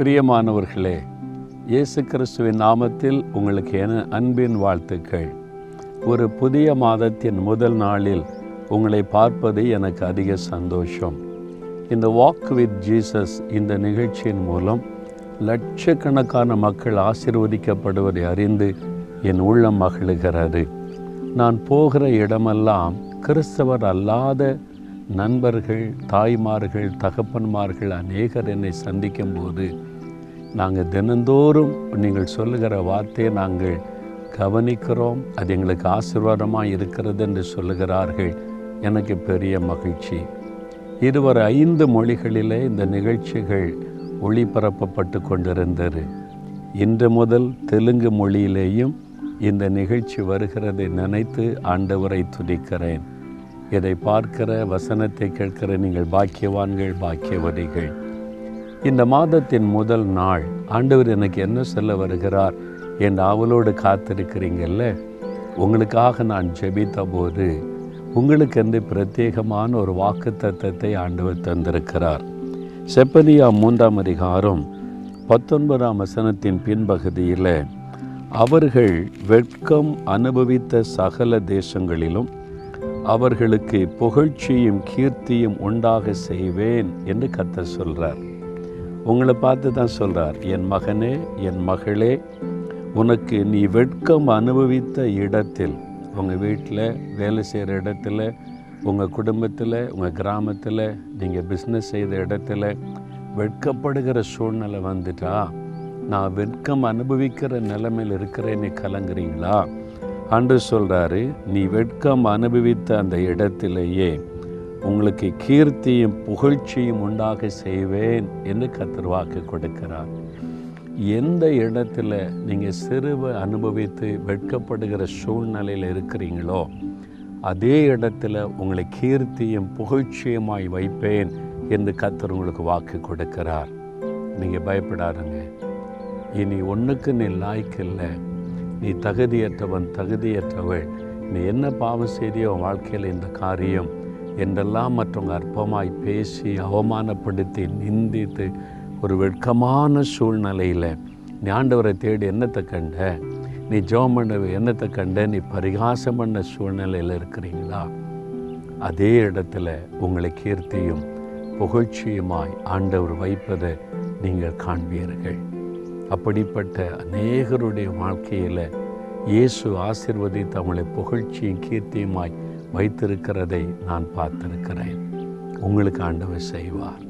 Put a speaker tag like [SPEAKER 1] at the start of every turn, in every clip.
[SPEAKER 1] பிரியமானவர்களே இயேசு கிறிஸ்துவின் நாமத்தில் உங்களுக்கு என அன்பின் வாழ்த்துக்கள். ஒரு புதிய மாதத்தின் முதல் நாளில் உங்களை பார்ப்பது எனக்கு அதிக சந்தோஷம். இந்த வாக் வித் ஜீசஸ் இந்த நிகழ்ச்சியின் மூலம் லட்சக்கணக்கான மக்கள் ஆசிர்வதிக்கப்படுவதை அறிந்து என் உள்ளம் மகிழுகிறது. நான் போகிற இடமெல்லாம் கிறிஸ்தவர் அல்லாத நண்பர்கள் தாய்மார்கள் தகப்பன்மார்கள் அநேகர் என்னை சந்திக்கும்போது நாங்கள் தினந்தோறும் நீங்கள் சொல்லுகிற வார்த்தையை நாங்கள் கவனிக்கிறோம். அது எங்களுக்கு ஆசீர்வாதமாக இருக்கிறது என்று சொல்லுகிறார்கள். எனக்கு பெரிய மகிழ்ச்சி. இருவர் ஐந்து மொழிகளிலே இந்த நிகழ்ச்சிகள் ஒளிபரப்பப்பட்டு கொண்டிருந்தது. இன்று முதல் தெலுங்கு மொழியிலேயும் இந்த நிகழ்ச்சி வருகிறதை நினைத்து ஆண்டவரை துதிக்கிறேன். இதை பார்க்கிற வசனத்தை கேட்கிற நீங்கள் பாக்கியவான்கள் பாக்கியவதிகள். இந்த மாதத்தின் முதல் நாள் ஆண்டவர் எனக்கு என்ன சொல்ல வருகிறார் என் அவளோடு காத்திருக்கிறீங்கல்ல? உங்களுக்காக நான் ஜெபித்த போது உங்களுக்கென்று பிரத்யேகமான ஒரு வாக்கு தத்தத்தை ஆண்டவர் தந்திருக்கிறார். செப்பனியா மூன்றாம் அதிகாரம் பத்தொன்பதாம் வசனத்தின் பின்பகுதியில் அவர்கள் வெட்கம் அனுபவித்த சகல தேசங்களிலும் அவர்களுக்கு புகழ்ச்சியும் கீர்த்தியும் உண்டாக செய்வேன் என்று கத்த சொல்கிறார் உங்களை பார்த்து தான் சொல்கிறார் என் மகனே என் மகளே உனக்கு நீ வெட்கம் அனுபவித்த இடத்தில் உங்கள் வீட்டில் வேலை செய்கிற இடத்துல உங்கள் குடும்பத்தில் உங்கள் கிராமத்தில் நீங்கள் பிஸ்னஸ் செய்த இடத்துல வெட்கப்படுகிற சூழ்நிலை வந்துட்டா நான் வெட்கம் அனுபவிக்கிற நிலைமையில் இருக்கிறேன்னு கலங்குறீங்களா? அன்று சொல்கிறாரு நீ வெட்கம் அனுபவித்த அந்த இடத்திலேயே உங்களுக்கு கீர்த்தியும் புகழ்ச்சியும் உண்டாக செய்வேன் என்று கத்தர் வாக்கு கொடுக்கிறார். எந்த இடத்துல நீங்கள் சிறுவை அனுபவித்து வெட்கப்படுகிற சூழ்நிலையில் இருக்கிறீங்களோ அதே இடத்துல உங்களை கீர்த்தியும் புகழ்ச்சியுமாய் வைப்பேன் என்று கத்தர் உங்களுக்கு வாக்கு கொடுக்கிறார். நீங்கள் பயப்படாதுங்க. இனி ஒன்றுக்கு நீ லாய்க்கில்லை நீ தகுதியற்றவன் தகுதியற்றவள். நீ என்ன பாவம் செய்தியோ வாழ்க்கையில் இந்த காரியம் என்றெல்லாம் மற்றவங்க அற்பமாய் பேசி அவமானப்படுத்தி நிந்தித்து ஒரு வெட்கமான சூழ்நிலையில் நீ ஆண்டவரை தேடி என்னத்தை கண்ட? நீ ஜோம் பண்ண என்னத்தை கண்ட? நீ பரிகாசம் பண்ண சூழ்நிலையில் இருக்கிறீங்களா? அதே இடத்துல உங்களை கீர்த்தியும் புகழ்ச்சியுமாய் ஆண்டவர் வைப்பதை நீங்கள் காண்பீர்கள். அப்படிப்பட்ட அநேகருடைய வாழ்க்கையில் இயேசு ஆசிர்வதித்து அவங்களை புகழ்ச்சியும் கீர்த்தியுமாய் வைத்திருக்கிறதை நான் பார்த்திருக்கிறேன். உங்களுக்கு ஆண்டவர் செய்வார்.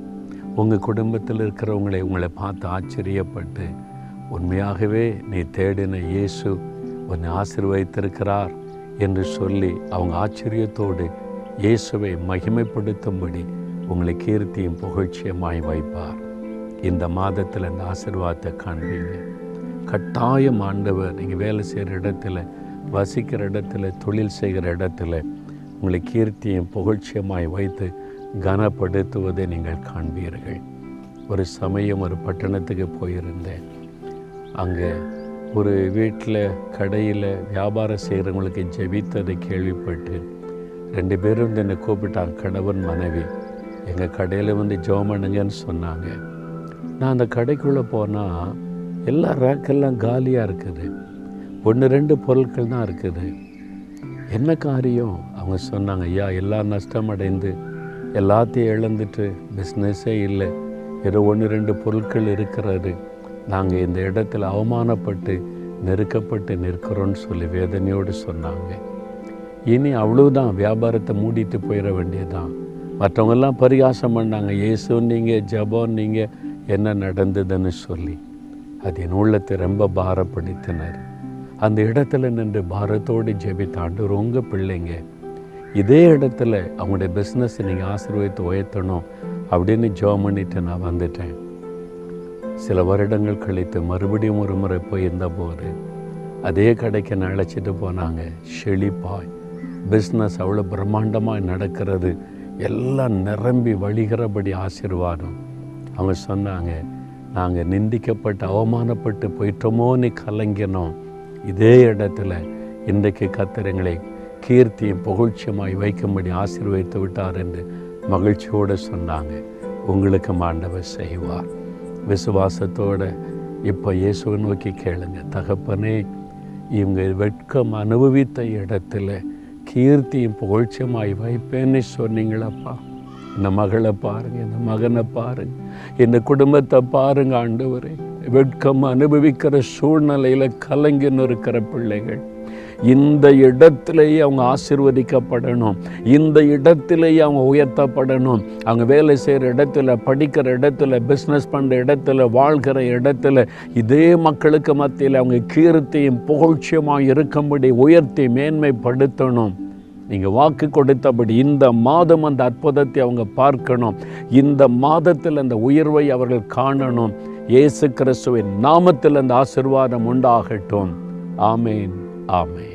[SPEAKER 1] உங்கள் குடும்பத்தில் இருக்கிறவங்களை உங்களை பார்த்து ஆச்சரியப்பட்டு உண்மையாகவே நீ தேடின இயேசு உன்னை ஆசிர்வதித்திருக்கிறார் என்று சொல்லி அவங்க ஆச்சரியத்தோடு இயேசுவை மகிமைப்படுத்தும்படி உங்களை கீர்த்தியும் புகழ்ச்சியமாய் வைப்பார். இந்த மாதத்தில் இந்த ஆசிர்வாதத்தை காண்பீங்க. கட்டாயம் ஆண்டவர் நீங்கள் வேலை செய்கிற இடத்துல வசிக்கிற இடத்துல தொழில் செய்கிற இடத்துல உங்களை கீர்த்தியும் புகழ்ச்சியமாய் வைத்து கனப்படுத்துவதை நீங்கள் காண்பீர்கள். ஒரு சமயம் ஒரு பட்டணத்துக்கு போயிருந்தேன். அங்கே ஒரு வீட்டில் கடையில் வியாபாரம் செய்கிறவங்களுக்கு ஜெபித்ததை கேள்விப்பட்டு ரெண்டு பேரும் வந்து என்னை கூப்பிட்டாங்க கணவன் மனைவி எங்கள் கடையில் வந்து ஜோமனுங்கன்னு சொன்னாங்க. நான் அந்த கடைக்குள்ளே போனால் எல்லா ரேக்கெல்லாம் காலியாக இருக்குது. ஒன்று ரெண்டு பொருட்கள் தான் இருக்குது. என்ன காரியம்? அவங்க சொன்னாங்க ஐயா எல்லாம் நஷ்டமடைந்து எல்லாத்தையும் இழந்துட்டு பிஸ்னஸே இல்லை. ஏதோ ஒன்று ரெண்டு பொருட்கள் இருக்கிறாரு நாங்கள் இந்த இடத்துல அவமானப்பட்டு நெருக்கப்பட்டு நிற்கிறோன்னு சொல்லி வேதனையோடு சொன்னாங்க. இனி அவ்வளவுதான். வியாபாரத்தை மூடிட்டு போயிட வேண்டியதுதான். மற்றவங்கெல்லாம் பரிகாசம் பண்ணாங்க. இயேசு நீங்கள் ஜபம் நீங்கள் என்ன நடந்ததுன்னு சொல்லி. அது என் உள்ளத்தை ரொம்ப பாரப்படுத்தினார். அந்த இடத்துல நின்று பாரத்தோடு ஜெபித்தாண்டு உங்கள் பிள்ளைங்க இதே இடத்துல அவங்களுடைய பிஸ்னஸை நீங்கள் ஆசீர்வதித்து உயர்த்தணும் அப்படின்னு ஜோம் பண்ணிட்டு நான் வந்துட்டேன். சில வருடங்கள் கழித்து மறுபடியும் ஒரு முறை போயிருந்த போது அதே கடைக்கு நான் அழைச்சிட்டு போனாங்க செழிப்பாய் பிஸ்னஸ் அவ்வளோ பிரம்மாண்டமாக நடக்கிறது. எல்லாம் நிரம்பி வழிகிறபடி ஆசீர்வாதம். அவங்க சொன்னாங்க நாங்கள் நிந்திக்கப்பட்டு அவமானப்பட்டு போயிட்டோமோன்னு கலங்கினோம். இதே இடத்துல இன்றைக்கு கத்திரங்களை கீர்த்தியும் புகழ்ச்சியுமாய் வைக்கும்படி ஆசீர்வதித்து விட்டார் என்று மகிழ்ச்சியோடு சொன்னாங்க. உங்களுக்கு ஆண்டவர் செய்வார். விசுவாசத்தோடு இப்போ இயேசுவை நோக்கி கேளுங்க. தகப்பனே இவங்க வெட்கம் அனுபவித்த இடத்துல கீர்த்தியும் புகழ்ச்சியமாய் வைப்பேன்னு சொன்னீங்களப்பா. இந்த மகளை பாருங்க இந்த மகனை பாருங்க இந்த குடும்பத்தை பாருங்க ஆண்டவரே. வெட்கம் அனுபவிக்கிற சூழ்நிலையில் கலங்கின்னு இருக்கிற பிள்ளைகள். இந்த இடத்திலேயே அவங்க ஆசிர்வதிக்கப்படணும். இந்த இடத்திலேயே அவங்க உயர்த்தப்படணும். அவங்க வேலை செய்கிற இடத்துல படிக்கிற இடத்துல பிஸ்னஸ் பண்ணுற இடத்துல வாழ்கிற இடத்துல இதே மக்களுக்கு மத்தியில் அவங்க கீர்த்தியும் புகழ்ச்சியுமாக இருக்கும்படி உயர்த்தி மேன்மைப்படுத்தணும். நீங்கள் வாக்கு கொடுத்தபடி இந்த மாதம் அந்த அற்புதத்தை அவங்க பார்க்கணும். இந்த மாதத்தில் அந்த உயர்வை அவர்கள் காணணும். இயேசு கிறிஸ்துவின் நாமத்தில் அந்த ஆசிர்வாதம் உண்டாகட்டும். ஆமேன் ஆமேன்.